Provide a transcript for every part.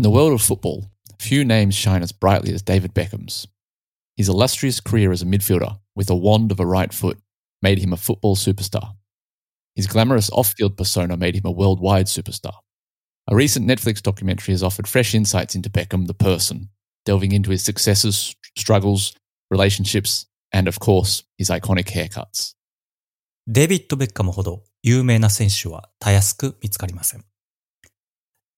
In the world of football, few names shine as brightly as David Beckham's. His illustrious career as a midfielder, with a wand of a right foot, made him a football superstar. His glamorous off field persona made him a worldwide superstar. A recent Netflix documentary has offered fresh insights into Beckham, the person, delving into his successes, struggles, relationships, and of course, his iconic haircuts. デビッド・ベッカムほど有名な選手はたやすく見つかりません。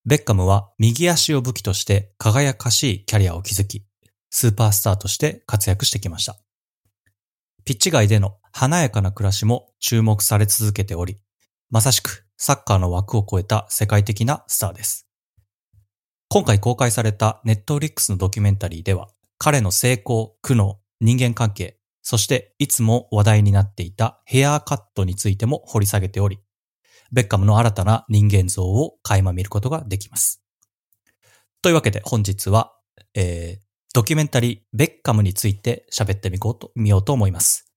ベッカムは右足を武器として輝かしいキャリアを築き、スーパースターとして活躍してきました。ピッチ外での華やかな暮らしも注目され続けており、まさしくサッカーの枠を超えた世界的なスターです。今回公開されたネットフリックスのドキュメンタリーでは、彼の成功、苦悩、人間関係、そしていつも話題になっていたヘアカットについても掘り下げており、ベッカムの新たな人間像を垣間見ることができます。というわけで本日は、えー、ドキュメンタリーベッカムについて喋ってみようとみようと思います。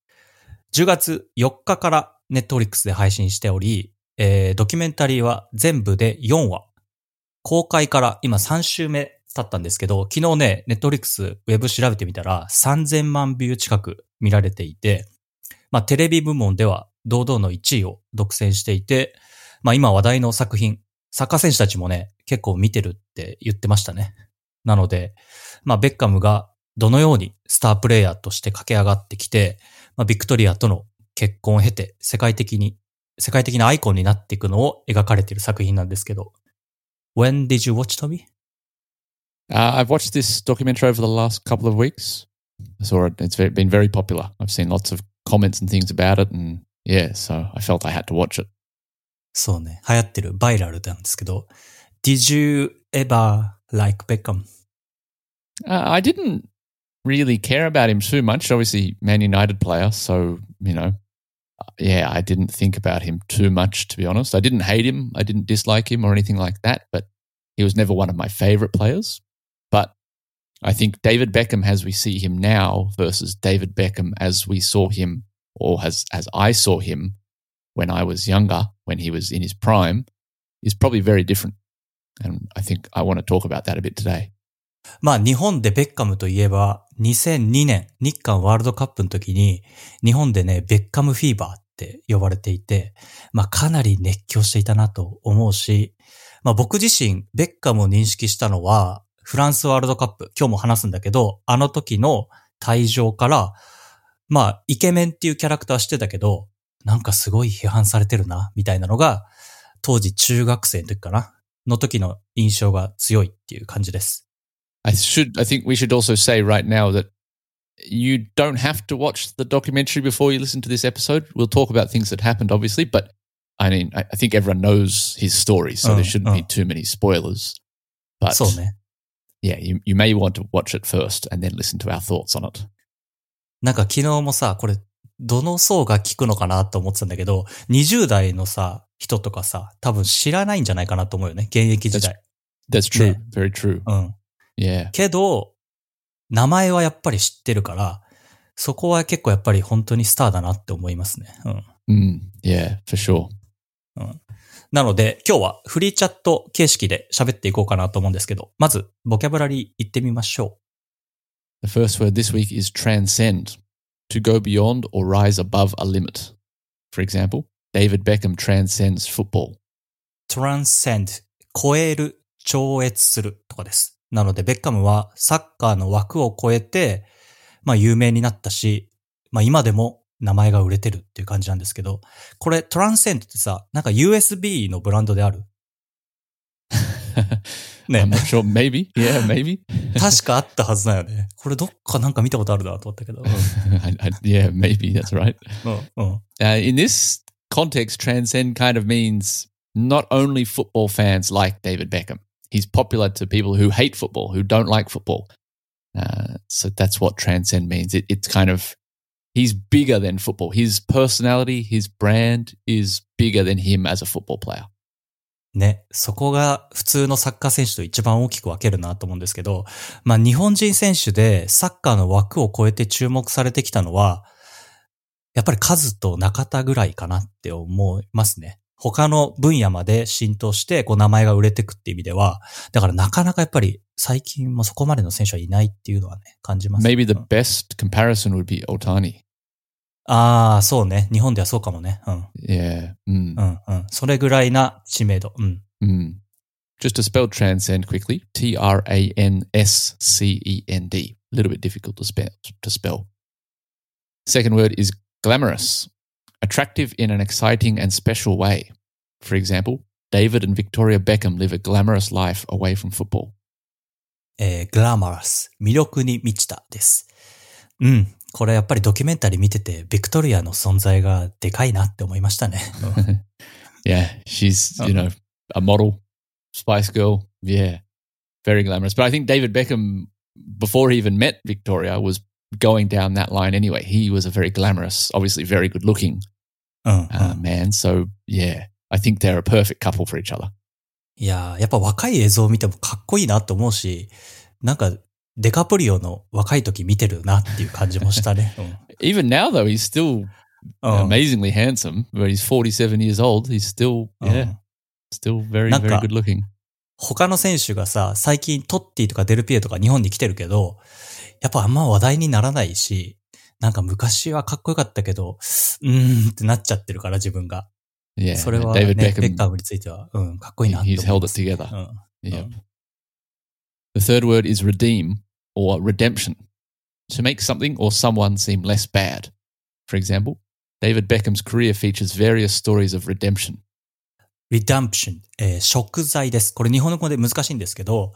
10月4日からネットフリックスで配信しており、えー、ドキュメンタリーは全部で4話。公開から今3週目経ったんですけど、昨日ね、ネットフリックスウェブ調べてみたら3000万ビュー近く見られていて、まあテレビ部門では堂々の1位を独占していて、まあ今話題の作品、サッカー選手たちもね、結構見てるって言ってましたね。なので、まあベッカムがどのようにスタープレイヤーとして駆け上がってきて、まあビクトリアとの結婚を経て世界的に、世界的なアイコンになっていくのを描かれている作品なんですけど、When did you watch, Tommy? Uh, I've watched this documentary over the last couple of weeks. I saw it. It's been very popular. I've seen lots of comments and things about it, and yeah, so I felt I had to watch it. そうね。流行ってるバイラルなんですけど、Did you ever like Beckham? Uh, I didn't really care about him too much. Obviously, Man United player, so you know, yeah, I didn't think about him too much to be honest. I didn't hate him, I didn't dislike him or anything like that, but he was never one of my favorite players. But I think David Beckham as we see him now versus David Beckham as we saw him or as as I saw him when I was younger, when he was in his prime, is probably very different. And I think I want to talk about that a bit today. まあ日本でベッカムといえば2002年日韓ワールドカップの時に日本でねベッカムフィーバーって呼ばれていてまあかなり熱狂していたなと思うしまあ僕自身ベッカムを認識したのはフランスワールドカップ今日も話すんだけどあの時の退場からまあイケメンっていうキャラクターしてたけどなんかすごい批判されてるなみたいなのが当時中学生の時かなの時の印象が強いっていう感じです。I should I think we should also say right now that you don't have to watch the documentary before you listen to this episode. We'll talk about things that happened, obviously, but I mean, I, I think everyone knows his story, so there shouldn't be too many spoilers. But yeah, you, you may want to watch it first and then listen to our thoughts on it. なんか昨日もさ、これ、どの層が聞くのかなと思ってたんだけど、20代のさ、人とかさ、多分知らないんじゃないかなと思うよね、現役時代。That's, true.、ね、very true. うん。Yeah. けど、名前はやっぱり知ってるから、そこは結構やっぱり本当にスターだなって思いますね。うん。うん。Yeah, for sure. うん。なので、今日はフリーチャット形式で喋っていこうかなと思うんですけど、まず、ボキャブラリー言ってみましょう。The first word this week is transcend. To go beyond or rise above a limit. For example, David Beckham transcends football. transcend 超える、超越するとかです。なので、ベッカムはサッカーの枠を超えて、まあ有名になったし、まあ今でも名前が売れてるっていう感じなんですけど、これトランセントってさ、なんか USB のブランドである ね。I'm not sure, maybe. Yeah, maybe. 確かあったはずだよね。これどっかなんか見たことあるなと思ったけど。yeah, maybe, that's right. うん、うん。Uh, in this context, transcend kind of means not only football fans like David Beckham. he's popular to people who hate football, who don't like football. Uh, so that's what transcend means. It, it's kind of he's bigger than football. His personality, his brand is bigger than him as a football player. ね、そこが普通のサッカー選手と一番大きく分けるなと思うんですけど、まあ日本人選手でサッカーの枠を超えて注目されてきたのは、やっぱり数と中田ぐらいかなって思いますね。他の分野まで浸透して、こう名前が売れてくっていう意味では、だからなかなかやっぱり最近もそこまでの選手はいないっていうのはね、感じます。Maybe the best comparison would be Otani. ああ、そうね。日本ではそうかもね。うん。Yeah. Mm. うんうん。それぐらいな知名度。うん。Mm. Just to spell transcend quickly T R A N S C E N D. A little bit difficult to spell. To spell. Second word is glamorous, attractive in an exciting and special way. For example, David and Victoria Beckham live a glamorous life away from football. えー、グラマラス。魅力に満ちたです。うん。これやっぱりドキュメンタリー見てて、ビクトリアの存在がでかいなって思いましたね。Yeah, she's, you know, a model, Spice Girl. Yeah, very glamorous. But I think David Beckham, before he even met Victoria, was going down that line anyway. He was a very glamorous, obviously very good looking uh, man. So, yeah, I think they're a perfect couple for each other. いやー、やっぱ若い映像を見てもかっこいいなって思うし、なんか、デカプリオの若い時見てるなっていう感じもしたね。Even now, though, he's still amazingly handsome. But he's 47 years old. He's still, うん yeah, still very, very なんか good looking. 他の選手がさ、最近トッティとかデルピエとか日本に来てるけど、やっぱあんま話題にならないし、なんか昔はかっこよかったけど、うーんってなっちゃってるから自分が。Yeah, それは、ね、David ベッ Beckham, カムについては、うん、かっこいいなって he's 思い held ま it す。together. うん。Yep. Um, The third word is redeem or redemption. To make something or someone seem less bad. For example, David Beckham's career features various stories of redemption. redemption、えー食材です。これ日本語で難しいんですけど、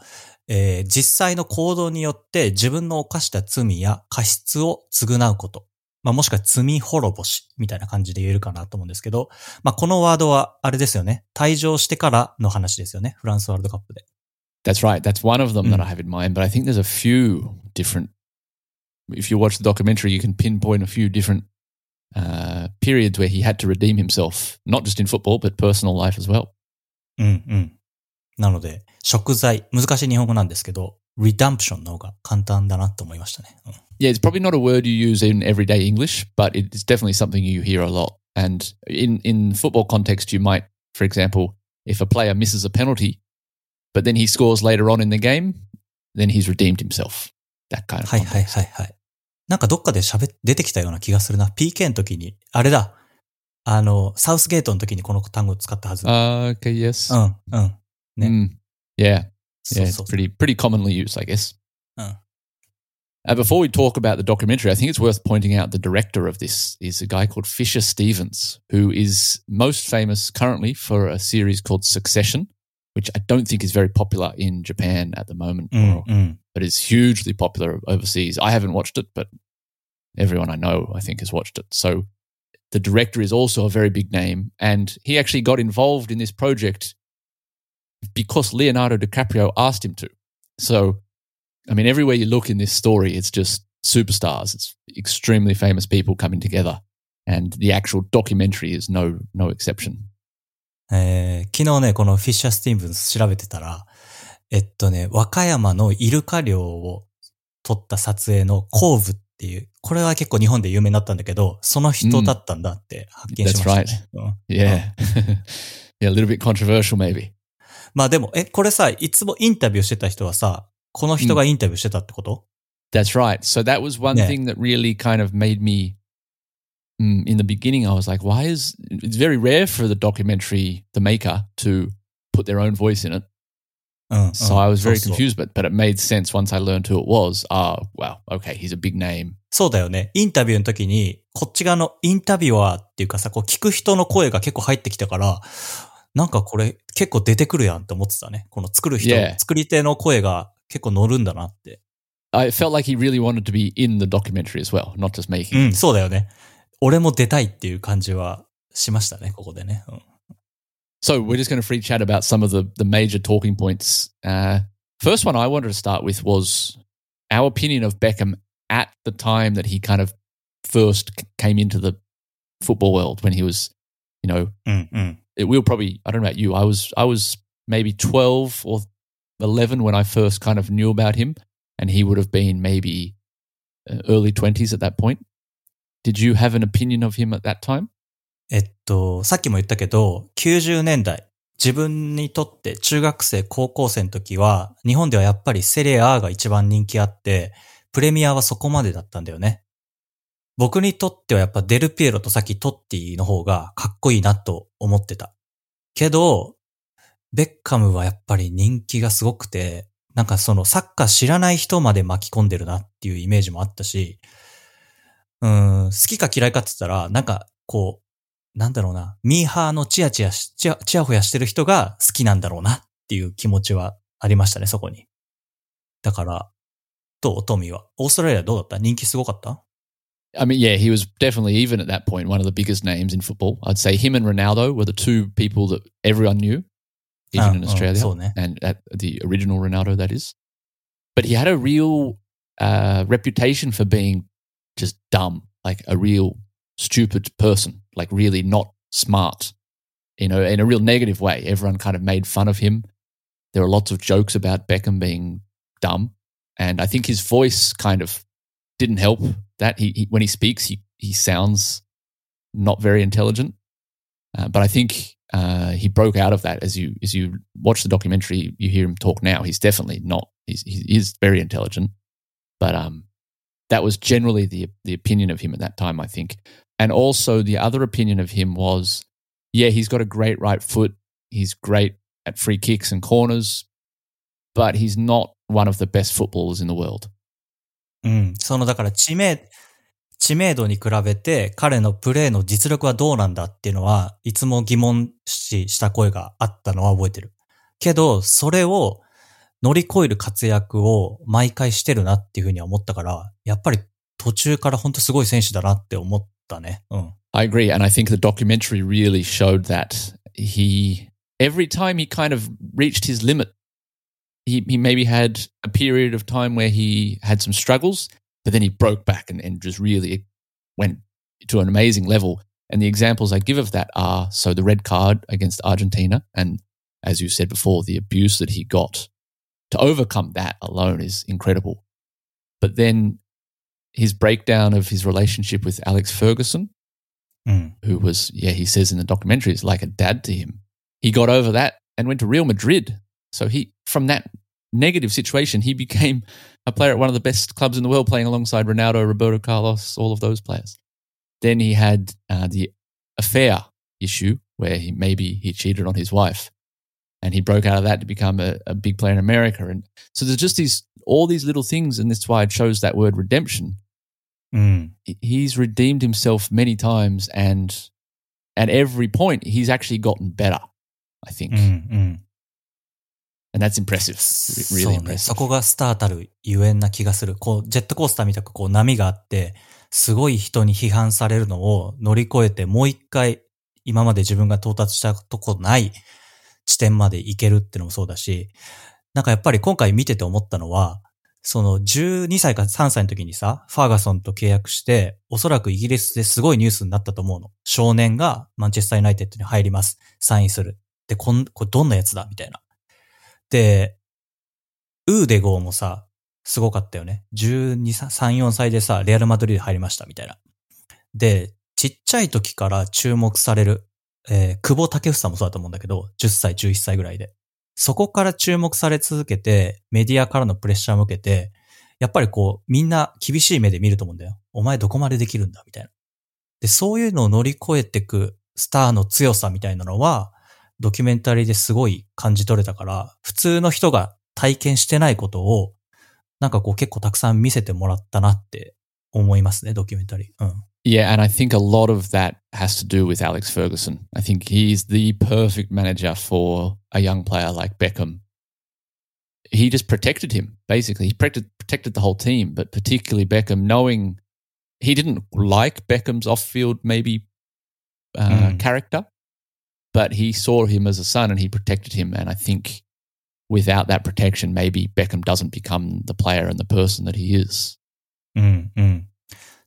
えー実際の行動によって自分の犯した罪や過失を償うこと。まあ、もしくは罪滅ぼしみたいな感じで言えるかなと思うんですけど、まあ、このワードはあれですよね。退場してからの話ですよね。フランスワールドカップで。That's right. That's one of them that Mm. I have in mind, but I think there's a few different. If you watch the documentary, you can pinpoint a few different uh, periods where he had to redeem himself, not just in football, but personal life as well. うんうん。なので、食材、難しい日本語なんですけど、redemption の方が簡単だなと思いましたね。うん Yeah, it's probably not a word you use in everyday English, but it's definitely something you hear a lot. And in, in football context, you might, for example, if a player misses a penalty, but then he scores later on in the game, then he's redeemed himself. That kind of はいはい context. はいはい。なんかどっかで喋っ、出てきたような気がするな。PK の時に、あれだ。あの、サウスゲートの時にこの単語を使ったはず。 Uh, okay, yes. うん、うん。ね Mm, yeah, そ yeah, う it's そう。 pretty pretty commonly used, I guess. Uh. Uh, before we talk about the documentary, I think it's worth pointing out the director of this is a guy called Fisher Stevens, who is most famous currently for a series called Succession, which I don't think is very popular in Japan at the moment, mm, or, mm. but is hugely popular overseas. I haven't watched it, but everyone I know, I think, has watched it. So the director is also a very big name, and he actually got involved in this project because Leonardo DiCaprio asked him to. So, I mean, everywhere you look in this story, it's just superstars. It's extremely famous people coming together, and the actual documentary is no no exception. えー昨日ね、このフィッシャー・スティーブンス調べてたら、えっとね、和歌山のイルカ漁を撮った撮影のコーブっていう、これは結構日本で有名になったんだけど、その人だったんだって発見しましたね。うん Yeah, yeah, a little bit controversial, maybe. まあでも、え、これさ、いつもインタビューしてた人はさ、この人がインタビューしてたってこと、That's right. So that was one thing that really kind of made me. mm, In the beginning, I was like, "Why is it's very rare for the documentary, the maker, to put their own voice in it?" うん、うん So I was そう very そう confused, but but it made sense once I learned who it was. Ah, wow, okay, he's a big name. そうだよね。インタビューの時に、こっち側のインタビュアーっていうかさ、こう聞く人の声が結構入ってきたから、なんかこれ結構出てくるやんって思ってたね。この作る人、 Yeah. 作り手の声が結構乗るんだなって。 I felt like he really wanted to be in the documentary as well, not just making. う it. ん、そうだよね。 俺も出たいっていう感じはしましたね、ここでね。うん So we're just going to free chat about some of the the major talking points. Uh, first one I wanted to start with was our opinion of Beckham at the time that he kind of first c- came into the football world when he was, you know, うん、うん。 it, we were probably I don't know about you. I was I was maybe twelve or eleven when I first kind of knew about him, and he would have been maybe uh, early twenties at that point. Did you have an opinion of him at that time? えっと、さっきも言ったけど、90年代、自分にとって中学生、高校生の時は、日本ではやっぱりセレアが一番人気あって、プレミアはそこまでだったんだよね。僕にとってはやっぱデルピエロとさっきトッティの方がかっこいいなと思ってた。けど、ベッカムはやっぱり人気がすごくて、なんかそのサッカー知らない人まで巻き込んでるなっていうイメージもあったし、うーん、好きか嫌いかって言ったら、なんかこう、なんだろうな、ミーハーのチヤチヤし、チヤチヤホヤしてる人が好きなんだろうなっていう気持ちはありましたね、そこに。だから、どうトミーは。オーストラリアどうだった人気すごかった I mean, yeah, he was definitely even at that point one of the biggest names in football. I'd say him and Ronaldo were the two people that everyone knew, even Ah, in oh, Australia, and at the original Ronaldo, that is. But he had a real uh, reputation for being just dumb, like a real stupid person, like really not smart, you know, in a real negative way. Everyone kind of made fun of him. There were lots of jokes about Beckham being dumb, and I think his voice kind of didn't help that. He, he when he speaks, he he sounds not very intelligent. Uh, but I think uh, he broke out of that as you as you watch the documentary. You hear him talk now. He's definitely not. He's he is very intelligent, but um, that was generally the the opinion of him at that time. I think, and also the other opinion of him was, yeah, he's got a great right foot. He's great at free kicks and corners, but he's not one of the best footballers in the world. うん。その、だから知名、知名度に比べて彼のプレーの実力はどうなんだっていうのは、いつも疑問視した声があったのは覚えてる。けど、それを 乗り越える活躍を毎回してるなっていうふうには思ったから、やっぱり途中から本当すごい選手だなって思ったね。うん。 I agree, and I think the documentary really showed that he every time he kind of reached his limit, he he maybe had a period of time where he had some struggles, but then he broke back and, and just really went to an amazing level. And the examples I give of that are so the red card against Argentina, and as you said before, the abuse that he got to overcome that alone is incredible. But then his breakdown of his relationship with Alex Ferguson, うん。who was, yeah, he says in the documentary, is like a dad to him. He got over that and went to Real Madrid. So he, from that negative situation, he became a player at one of the best clubs in the world, playing alongside Ronaldo, Roberto Carlos, all of those players. Then he had uh, the affair issue where he maybe he cheated on his wife, and he broke out of that to become a, a big player in America. And so there's just these all these little things, and that's why I chose that word redemptionうん。 he's redeemed himself many times and at every point he's actually gotten better i think うん。うん。 and that's impressive そ really うね。 impressive そこがスターたるゆえんな気がする。こう、ジェットコースターみたくこう波があって、すごい人に批判されるのを乗り越えてもう一回今まで自分が到達したとこない 地点まで行けるってのもそうだし、なんかやっぱり今回見てて思ったのは、その12歳か3歳の時にさ、ファーガソンと契約して、おそらくイギリスですごいニュースになったと思うの。少年がマンチェスターユナイテッドに入ります。サインする。で、こん、これどんなやつだ？みたいな。で、ウーデゴーもさ、すごかったよね。12、3、4歳でさ、レアルマドリード入りましたみたいな。で、ちっちゃい時から注目される、えー久保建英もそうだと思うんだけど、10歳、11歳ぐらいで。そこから注目され続けて、メディアからのプレッシャーを受けて、やっぱりこう、みんな厳しい目で見ると思うんだよ。お前どこまでできるんだみたいな。で、そういうのを乗り越えていくスターの強さみたいなのは、ドキュメンタリーですごい感じ取れたから、普通の人が体験してないことを、なんかこう結構たくさん見せてもらったなって思いますね、ドキュメンタリー。うん。Yeah, and I think a lot of that has to do with Alex Ferguson. I think he's the perfect manager for a young player like Beckham. He just protected him, basically. He protected, the whole team, but particularly Beckham, knowing he didn't like Beckham's off field, maybe uh, mm. character, but he saw him as a son and he protected him. And I think without that protection, maybe Beckham doesn't become the player and the person that he is. Mm, mm.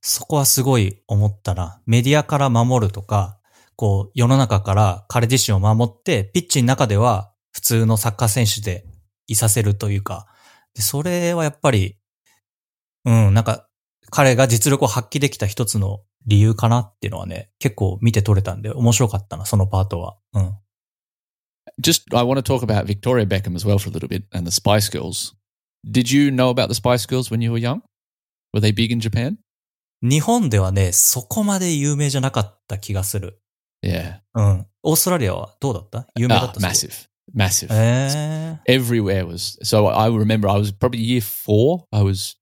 そこはすごい思ったな。メディアから守るとか、こう、世の中から彼自身を守って、ピッチの中では普通のサッカー選手でいさせるというか、でそれはやっぱり、うん、なんか、彼が実力を発揮できた一つの理由かなっていうのはね、結構見て取れたんで面白かったな、そのパートは。うん。Just, I want to talk about Victoria Beckham as well for a little bit and the Spice Girls. Did you know about the Spice Girls when you were young? Were they big in Japan? 日本ではね、そこまで有名じゃなかった気がする。 Yeah. うん。オーストラリアはどうだった有名だ Ah, ったすごい massive. Massive. え Everywhere was. So I remember I was probably year four. I was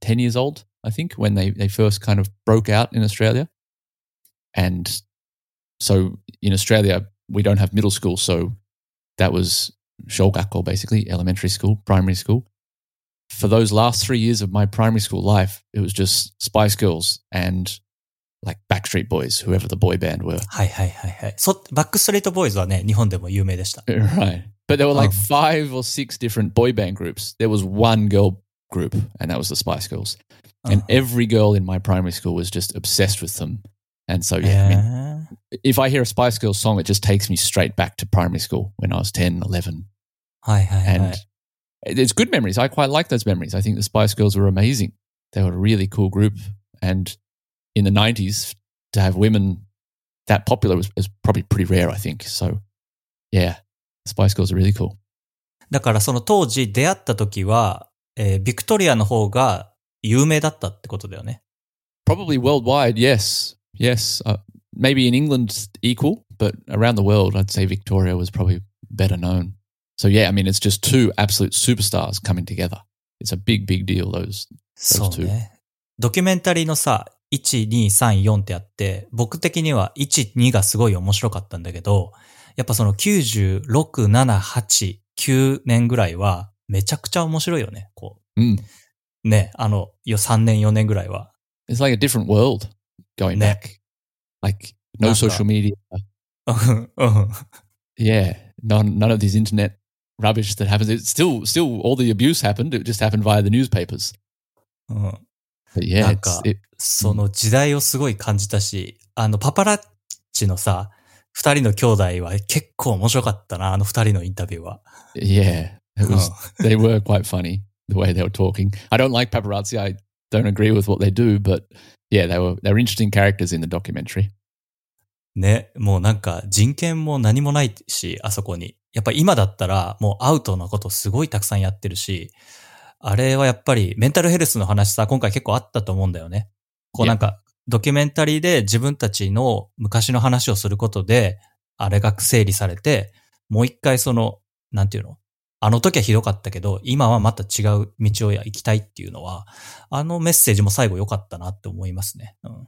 10 years old, I think, when they, they first kind of broke out in Australia. And so in Australia, we don't have middle school. So that was Shogako, basically, elementary school, primary school. for those last three years of my primary school life, it was just Spice Girls and like Backstreet Boys, whoever the boy band were. Hi, hi, hi, hi. So Backstreet Boys Right. But there were like oh. five or six different boy band groups. There was one girl group, and that was the Spice Girls. And uh-huh. every girl in my primary school was just obsessed with them. And so, yeah, I mean, if I hear a Spice Girls song, it just takes me straight back to primary school when I was 10, 11. Hi, hi, and hi it's good memories. I quite like those memories. I think the Spice Girls were amazing. They were a really cool group. And in the 90s, to have women that popular was, was probably pretty rare, I think. So, yeah, Spice Girls are really cool. だからその当時出会った時は、えービクトリアの方が有名だったってことだよね。 Probably worldwide, yes. Yes. Uh, maybe in England equal, but around the world, I'd say Victoria was probably better known. So, yeah, I mean, it's just two absolute superstars coming together. It's a big, big deal, those. そうね。ドキュメンタリーのさ、1、2、3、4ってあって、僕的には1、2がすごい面白かったんだけど、やっぱその96、7、8、9年ぐらいはめちゃくちゃ面白いよね。こ Mm. う。ね、あの、よ3年、4年ぐらいは。It's like a different world going Ne- back. Like, no social media. うんうん。Yeah. None, none of this internet rubbish that happens. It's still, still, all the abuse happened. It just happened via the newspapers. うん。But yeah, it's, Naka. it, その時代をすごい感じたし、あの、パパラッチのさ、二人の兄弟は結構面白かったな、あの二人のインタビューは。yeah, it うん was, they were quite funny the way they were talking. I don't like paparazzi. I don't agree with what they do, but yeah, they were they were interesting characters in the documentary. ね、もうなんか人権も何もないし、あそこに。やっぱ今だったらもうアウトなことすごいたくさんやってるし、あれはやっぱりメンタルヘルスの話さ、今回結構あったと思うんだよね。こうなんか、ドキュメンタリーで自分たちの昔の話をすることで、あれが整理されて、もう一回その、なんていうの？あの時はひどかったけど、今はまた違う道を行きたいっていうのは、あのメッセージも最後良かったなって思いますね。うん。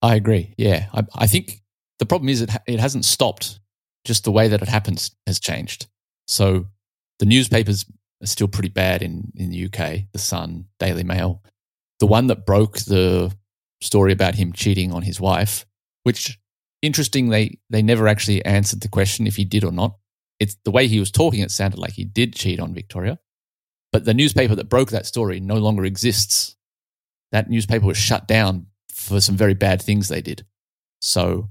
I agree. Yeah, I, I think the problem is it it hasn't stopped. Just the way that it happens has changed. So the newspapers are still pretty bad in in the UK. The Sun, Daily Mail. The one that broke the story about him cheating on his wife, which interesting they they never actually answered the question if he did or not. It's the way he was talking. It sounded like he did cheat on Victoria, but the newspaper that broke that story no longer exists. That newspaper was shut down for some very bad things they did. So,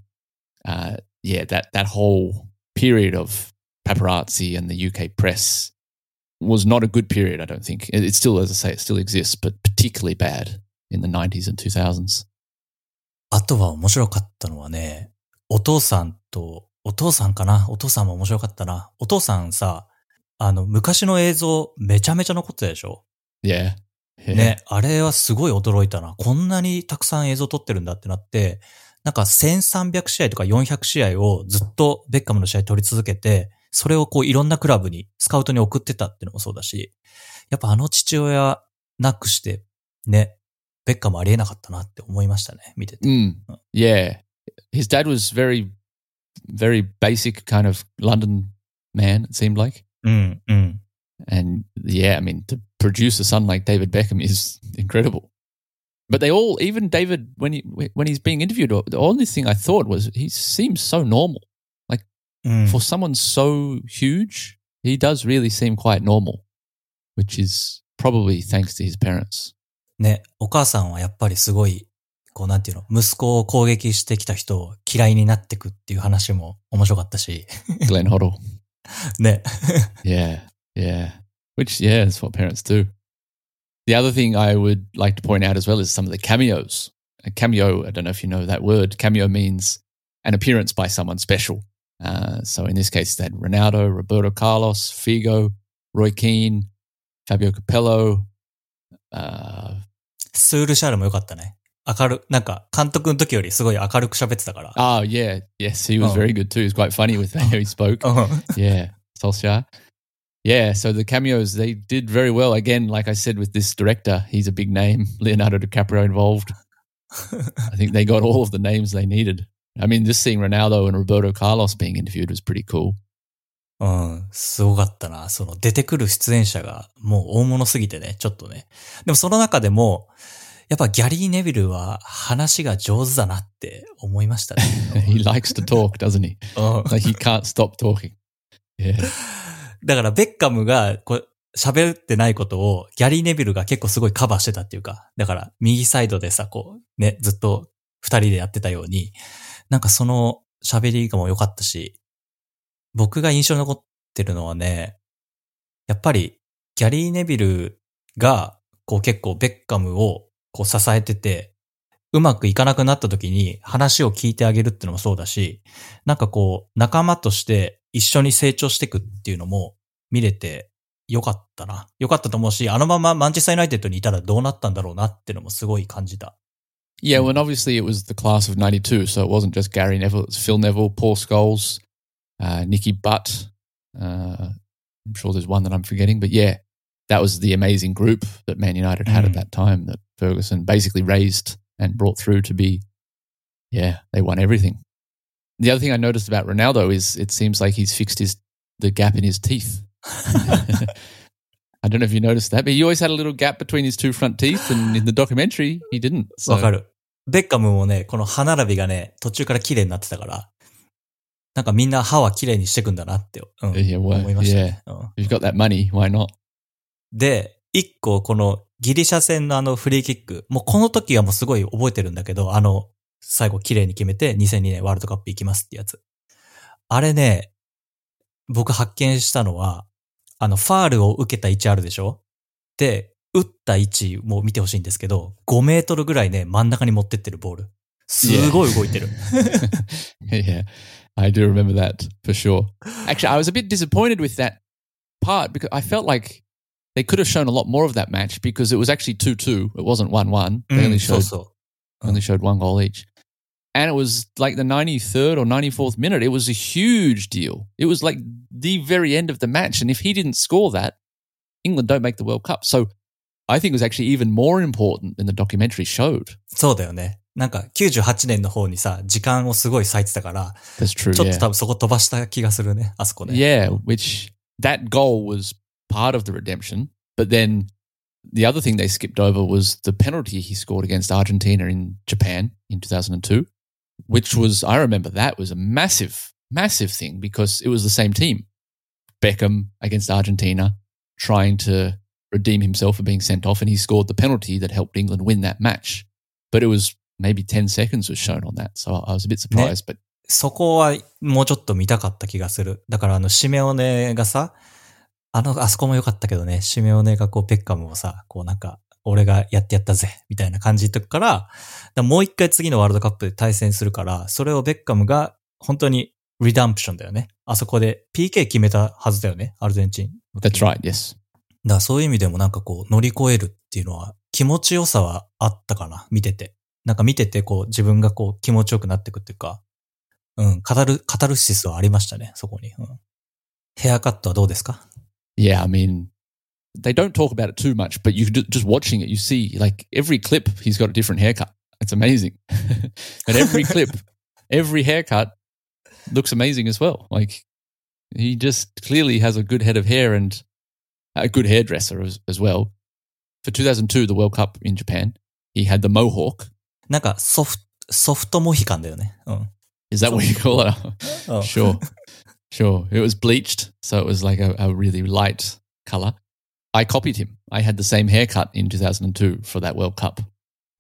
uh, yeah, that that whole period of paparazzi and the UK press was not a good period. I don't think it, it still, as I say, it still exists, but particularly bad in the nineties and two thousands. あとは面白かったのはね、お父さんと、お父さんかなお父さんも面白かったな。お父さんさ、あの、昔の映像めちゃめちゃ残ってたでしょ Yeah, yeah. ね、あれはすごい驚いたな。こんなにたくさん映像撮ってるんだってなって、なんか1300試合とか400試合をずっとベッカムの試合撮り続けて、それをこういろんなクラブに、スカウトに送ってたっていうのもそうだし、やっぱあの父親なくして、ね、ベッカムありえなかったなって思いましたね、見てて。Mm, yeah. His dad was very, very basic kind of London man. It seemed like. うん、うん。And yeah, I mean, to produce a son like David Beckham is incredible. But they all, even David, when he when he's being interviewed, the only thing I thought was he seems so normal. うん、 For someone so huge, he does really seem quite normal, which is probably thanks to his parents. ね、お母さんはやっぱりすごい、こうなんていうの、息子を攻撃してきた人を嫌いになってくっていう話も面白かったし、 Glenn Hoddle. ね。 Yeah, yeah. Which yeah, that's what parents do. The other thing I would like to point out as well is some of the cameos. A cameo, I don't know if you know that word. Cameo means an appearance by someone special. Uh, so in this case, they had Ronaldo, Roberto Carlos, Figo, Roy Keane, Fabio Capello. Uh, スールシャールも良かったね。明る、なんか監督の時よりすごい明るく喋ってたから。 oh, yeah. Yes, he was Oh. very good too. He was quite funny with how he spoke. うん yeah, Solskjaer. Yeah, so the cameos, they did very well. Again, like I said with this director, he's a big name. Leonardo DiCaprio involved. I think they got all of the names they needed. I mean, just seeing Ronaldo and Roberto Carlos being interviewed was pretty cool. うん、すごかったな。その出てくる出演者がもう大物すぎてね、ちょっとね。でもその中でも、やっぱギャリー・ネビルは話が上手だなって思いましたね。 he likes to talk, doesn't he? うん Like he can't stop talking. Yeah. だからベッカムがこう喋ってないことをギャリー・ネビルが結構すごいカバーしてたっていうか、だから右サイドでさ、こうね、ずっと二人でやってたように、なんかその喋りがも良かったし、僕が印象に残ってるのはね、やっぱりギャリー・ネビルがこう結構ベッカムをこう支えてて、うまくいかなくなった時に話を聞いてあげるってのもそうだし、なんかこう仲間として一緒に成長していくっていうのも見れてよかったな。よかったと思うし、あのままマンチェスターユナイテッドにいたらどうなったんだろうなっていうのもすごい感じた。Yeah, well, obviously it was the class of 92, so it wasn't just Gary Neville, it was Phil Neville, Paul Scholes, uh, Nicky Butt. Uh, I'm sure there's one that I'm forgetting, but yeah, that was the amazing group that Man United had Mm. at that time that Ferguson basically raised and brought through to be, yeah, they won everything. The other thing I noticed about Ronaldo is it seems like he's fixed his the gap in his teeth. I don't know if you noticed that, but he always had a little gap between his two front teeth, and in the documentary, he didn't. So. わかる。ベッカムもね、この歯並びがね、途中から綺麗になってたから、なんかみんな歯は綺麗にしていくんだなって、うん、 Yeah, well, 思いましたね。うん If you've got that money, why not? で、一個このギリシャ戦のあのフリーキック、もうこの時はもうすごい覚えてるんだけど、あの、 最後綺麗に決めて2002年ワールドカップ行きますってやつ。あれね、僕発見したのは、あの、ファールを受けた位置あるでしょで、打った位置も見てほしいんですけど、5メートルぐらいね、真ん中に持ってってるボール。すごい動いてる。yeah, I do remember that for sure. Actually, I was a bit disappointed with that part because I felt like they could have shown a lot more of that match because it was actually 2 2. It wasn't 1 1. They うん only showed, only showed one goal each. And it was like the 93rd or 94th minute. It was a huge deal. It was like the very end of the match. And if he didn't score that, England don't make the World Cup. So I think it was actually even more important than the documentary showed. そうだよね。なんか98年の方にさ、時間をすごい割いてたから、 That's true. ちょっ yeah. と多分そこ飛ばした気がするね、あそこね。 Yeah, which that goal was part of the redemption. But then the other thing they skipped over was the penalty he scored against Argentina in Japan in 2002, which was, I remember that was a massive, massive thing because it was the same team. Beckham against Argentina trying to redeem himself for being sent off, and he scored the penalty that helped England win that match. But it was maybe 10 seconds was shown on that. So I was a bit surprised. But そこはもうちょっと見たかった気がする。だからあの、シメオネがさ、あの、あそこも良かったけどね、シメオネがこう、ペッカムをさ、こうなんか、 俺がやってやったぜ、みたいな感じの時から、だからもう一回次のワールドカップで対戦するから、それをベッカムが本当にリダンプションだよね。あそこで PK 決めたはずだよね、アルゼンチン that's に。right, yes. だからそういう意味でもなんかこう乗り越えるっていうのは気持ちよさはあったかな、見てて。なんか見ててこう自分がこう気持ちよくなっていくっていうか、うん、カタル、カタルシスはありましたね、そこに。うん、ヘアカットはどうですか？Yeah, I mean, they don't talk about it too much, but you could- just watching it, you see like every clip, he's got a different haircut. It's amazing. and every clip, every haircut looks amazing as well. Like he just clearly has a good head of hair and a good hairdresser as, as well. For 2002, the World Cup in Japan, he had the mohawk. なんかソフト、ソフトモヒカンだよね。うん。 Is that what you call it? うん Sure. Sure. It was bleached, so it was like a, a really light color. I copied him. I had the same haircut in 2002 for that World Cup.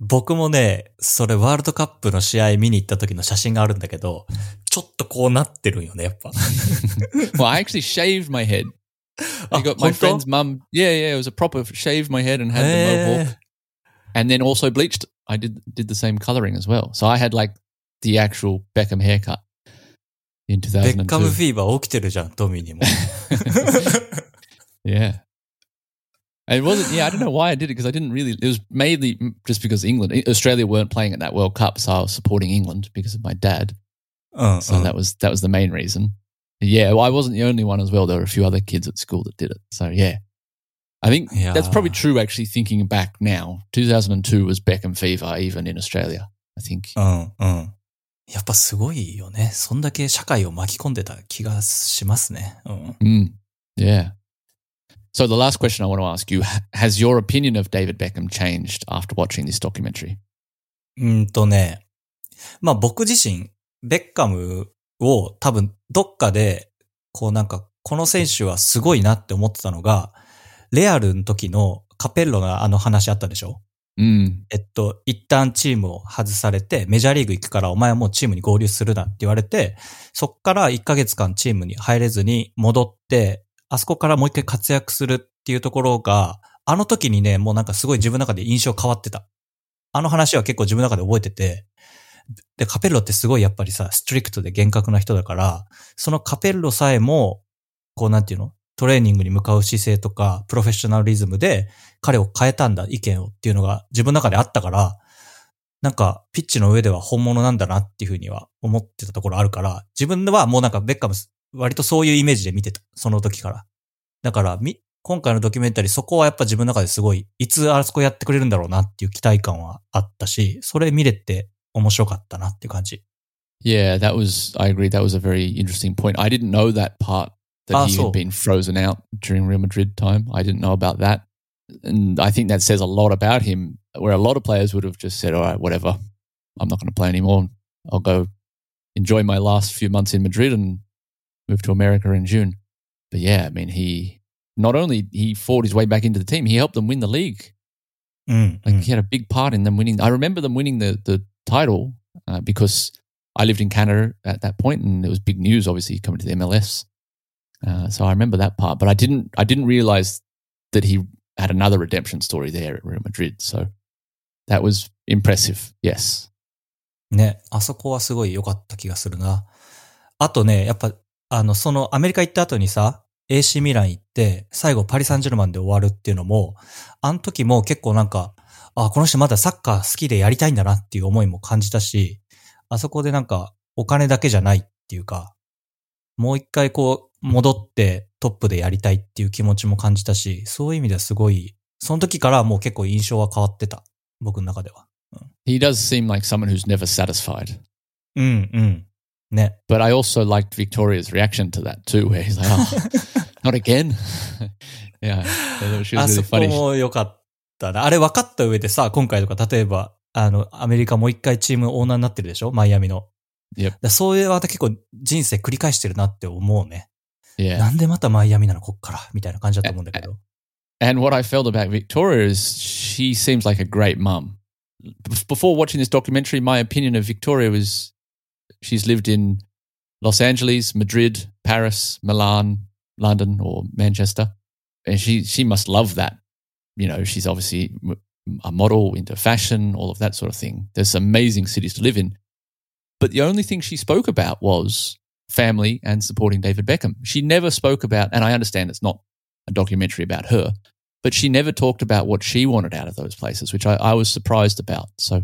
僕もね、それワールドカップの試合見に行った時の写真があるんだけど、ちょっとこうなってるんよね、やっぱ。 Well, I actually shaved my head I got my 本当 friend's mum. Yeah, yeah, it was a proper shave my head and had the え mohawk, and then also bleached. I did did the same coloring as well. So I had like the actual Beckham haircut in ーベッカム 2002. フィーバー起きてるじゃん、トミーにも。 Yeah. It wasn't, yeah, I don't know why I did it because I didn't really, it was mainly just because England, Australia weren't playing at that World Cup. So I was supporting England because of my dad. うん、 So that was, that was the main reason. Yeah, well, I wasn't the only one as well. There were a few other kids at school that did it. So yeah, I think Yeah. that's probably true actually thinking back now. 2002 was Beckham fever even in Australia, I think. うん、うん。やっぱすごいよね。そんだけ社会を巻き込んでた気がしますね。うん。 Mm, yeah. So the last question I want to ask you, ha- has your opinion of David Beckham changed after watching this documentary? うんとね、まあ僕自身、ベッカムを多分どっかで、こうなんか、この選手はすごいなって思ってたのが、レアルの時のカペッロがあの話あったでしょ？Mm, えっと、一旦チームを外されて、メジャーリーグ行くからお前はもうチームに合流するなって言われて、そっから1ヶ月間チームに入れずに戻って、あそこからもう一回活躍するっていうところが、あの時にね、もうなんかすごい自分の中で印象変わってた。あの話は結構自分の中で覚えてて、で、カペッロってすごいやっぱりさ、ストリクトで厳格な人だから、そのカペッロさえも、こうなんていうのトレーニングに向かう姿勢とか、プロフェッショナリズムで彼を変えたんだ、意見をっていうのが自分の中であったから、なんか、ピッチの上では本物なんだなっていうふうには思ってたところあるから、自分ではもうなんかベッカム、割とそういうイメージで見てた。その時から。だから、み、今回のドキュメンタリー、そこはやっぱ自分の中ですごい、いつあそこやってくれるんだろうなっていう期待感はあったし、それ見れて面白かったなっていう感じ。yeah, that was, I agree, that was a very interesting point. I didn't know that part that Ah, he had been frozen out during Real Madrid time. I didn't know about that. And I think that says a lot about him, where a lot of players would have just said, all right, whatever, I'm not going to play anymore. I'll go enjoy my last few months in Madrid and move to America in June. But yeah, I mean, he not only he fought his way back into the team, he helped them win the league. うん。 Like he had a big part in them winning. I remember them winning the the title uh, because I lived in Canada at that point, and it was big news. Obviously, coming to the MLS. Uh, so I remember that part, but I didn't. I didn't realize that he had another redemption story there at Real Madrid. So that was impressive. Yes. ね、あそこはすごい良かった気がするな。あとね、やっぱ、 あの、そのアメリカ行った後にさ、AC ミラン行って、最後パリ・サンジェルマンで終わるっていうのも、あの時も結構なんか、あ、この人まだサッカー好きでやりたいんだなっていう思いも感じたし、あそこでなんか、お金だけじゃないっていうか、もう一回こう、戻ってトップでやりたいっていう気持ちも感じたし、そういう意味ではすごい、その時からもう結構印象は変わってた。僕の中では。He does seem like someone who's never satisfied. うん、うん。ね。But I also liked Victoria's reaction to that too, where he's like, "Oh, not again." yeah, she あそこ funny. も良かったな。あれ分かった上でさ、今回とか例えば、あの、アメリカもう一回チームオーナーになってるでしょマイアミの。Yep. だそういうまた結構人生繰り返してるなって思うね。Yeah. なんでまたマイアミなのこっからみたいな感じだと思うんだけど。And what I felt about Victoria is she seems like a great mum. Before watching this documentary, my opinion of Victoria was she's lived in Los Angeles, Madrid, Paris, Milan, London, or Manchester, and she she must love that. You know, she's obviously a model into fashion, all of that sort of thing. There's amazing cities to live in, but the only thing she spoke about was family and supporting David Beckham. She never spoke about, and I understand it's not a documentary about her, but she never talked about what she wanted out of those places, which I, I was surprised about. So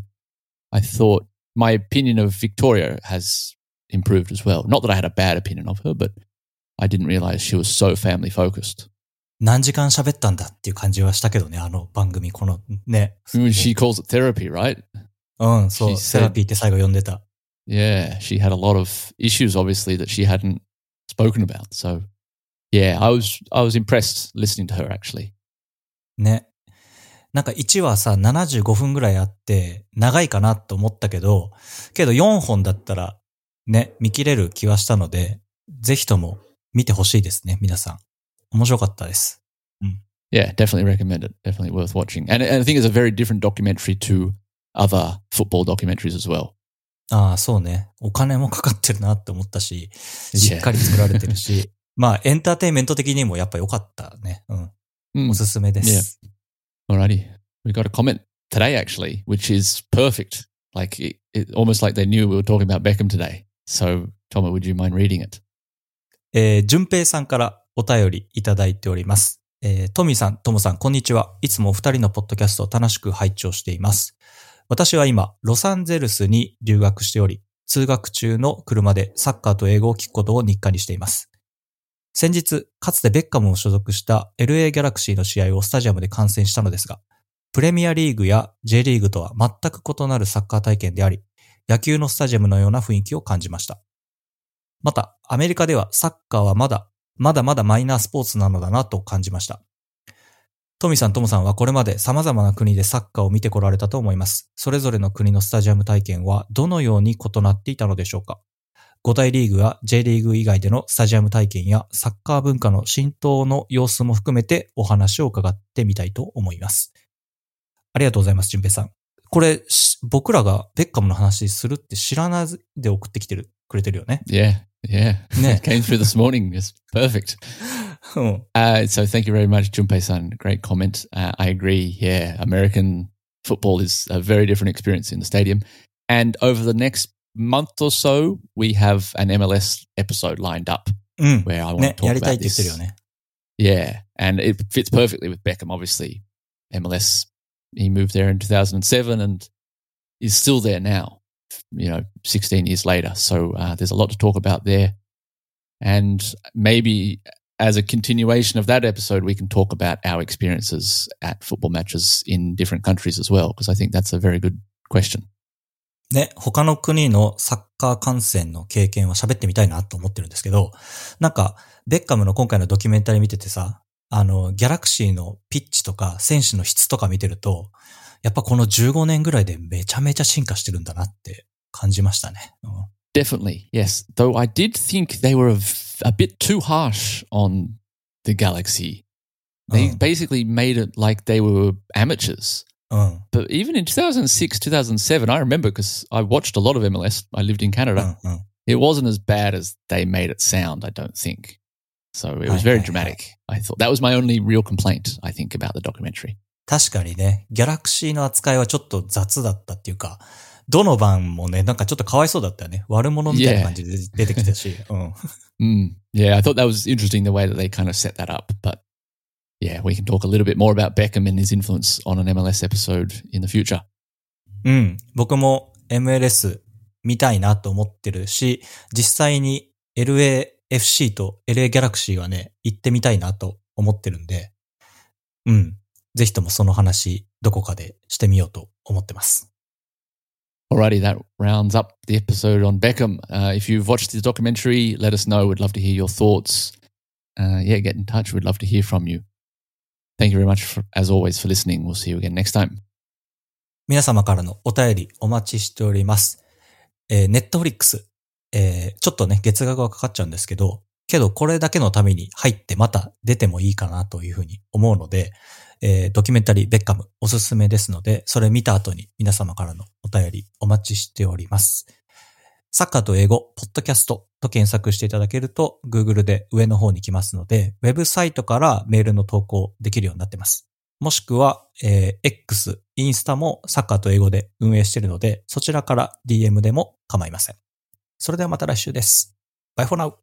I thought my opinion of Victoria has improved as well. Not that I had a bad opinion of her, but I didn't realize she was so family focused. 何時間喋ったんだっていう感じはしたけどね、あの番組、このね。 I mean, she calls it therapy, right? うん、そう、 she セ said- ラピーって最後読んでた。 Yeah, she had a lot of issues, obviously, that she hadn't spoken about. So, yeah, I was I was impressed listening to her actually. ね。 なんか1話さ、75分ぐらいあって、長いかなと思ったけど、けど4本だったら、ね、見切れる気はしたので、ぜひとも見てほしいですね、皆さん。面白かったです。Yeah, definitely recommend it. Definitely worth watching. And, and I think it's a very different documentary to other football documentaries as well. ああ、そうね。お金もかかってるなって思ったし、しっかり作られてるし、まあ、エンターテインメント的にもやっぱ良かったね。うん。Mm. おすすめです。Alrighty. We got a comment today, actually, which is perfect. Like, it, it, almost like they knew we were talking about Beckham today. So, Tomo, would you mind reading it? えー、淳平さんからお便りいただいております。えー、トミーさん、トモさん、こんにちは。いつもお二人のポッドキャストを楽しく拝聴しています。私は今、ロサンゼルスに留学しており、通学中の車でサッカーと英語を聞くことを日課にしています。先日、かつてベッカムを所属した LA ギャラクシーの試合をスタジアムで観戦したのですが、プレミアリーグや J リーグとは全く異なるサッカー体験であり、野球のスタジアムのような雰囲気を感じました。また、アメリカではサッカーはまだ、まだまだマイナースポーツなのだなと感じました。トミさん、トモさんはこれまで様々な国でサッカーを見てこられたと思います。それぞれの国のスタジアム体験はどのように異なっていたのでしょうか？5大リーグや J リーグ以外でのスタジアム体験やサッカー文化の浸透の様子も含めてお話を伺ってみたいと思います。ありがとうございます、淳平さん。これ、し僕らがベッカムの話するって知らないで送ってきてる、くれてるよね。Yeah, yeah. Yeah. It came through this morning. It's perfect. うん。Uh, so, thank you very much, Junpei-san. Great comment. Uh, I agree. Yeah, American football is a very different experience in the stadium. And over the next month or so, we have an MLS episode lined up mm. where I want to talk yeah, about this. Yeah, and it fits perfectly with Beckham. Obviously, MLS he moved there in 2007 and is still there now. You know, 16 years later. So uh, there's a lot to talk about there, and maybe as a continuation of that episode, we can talk about our experiences at football matches in different countries as well, because I think that's a very good question. ね、他の国のサッカー観戦の経験は喋ってみたいなと思ってるんですけど、なんか、ベッカムの今回のドキュメンタリー見ててさ、あの、ギャラクシーのピッチとか選手の質とか見てると、やっぱこの15年ぐらいでめちゃめちゃ進化してるんだなって感じましたね。うん Definitely, yes. Though I did think they were a, a bit too harsh on the Galaxy. They Oh. basically made it like they were amateurs. うん。 But even in 2006, 2007, I remember because I watched a lot of MLS. I lived in う Canada. ん。うん。 It wasn't as bad as they made it sound, I don't think. So it was Hi, very hi, dramatic. I thought that was my only real complaint, I think, about the documentary. 確かにね、ギャラクシーの扱いはちょっと雑だったっていうか、どの番もね、なんかちょっとかわいそうだったよね。悪者みたいな感じで出てきたし。うん。 Mm, yeah, I thought that was interesting the way that they kind of set that up. But yeah, we can talk a little bit more about Beckham and his influence on an MLS episode in the future. うん。僕も MLS 見たいなと思ってるし、実際に LAFC と LA ギャラクシーはね、行ってみたいなと思ってるんで、うん。ぜひともその話、どこかでしてみようと思ってます。Alrighty, that rounds up the episode on Beckham. Uh, if you've watched the documentary, let us know. We'd love to hear your thoughts. Uh, yeah, get in touch. We'd love to hear from you. Thank you very much, for, as always, for listening. We'll see you again next time. 皆様からのお便りお待ちしております。えー、ネットフリックス。えー、ちょっとね、月額はかかっちゃうんですけど、けどこれだけのために入ってまた出てもいいかなというふうに思うので、えー、ドキュメンタリーベッカムおすすめですので、それ見た後に皆様からのお便りお待ちしております。サッカーと英語、ポッドキャストと検索していただけると、Google で上の方に来ますので、ウェブサイトからメールの投稿できるようになってます。もしくは、えー X、インスタもサッカーと英語で運営しているので、そちらから DM でも構いません。それではまた来週です。Bye for now!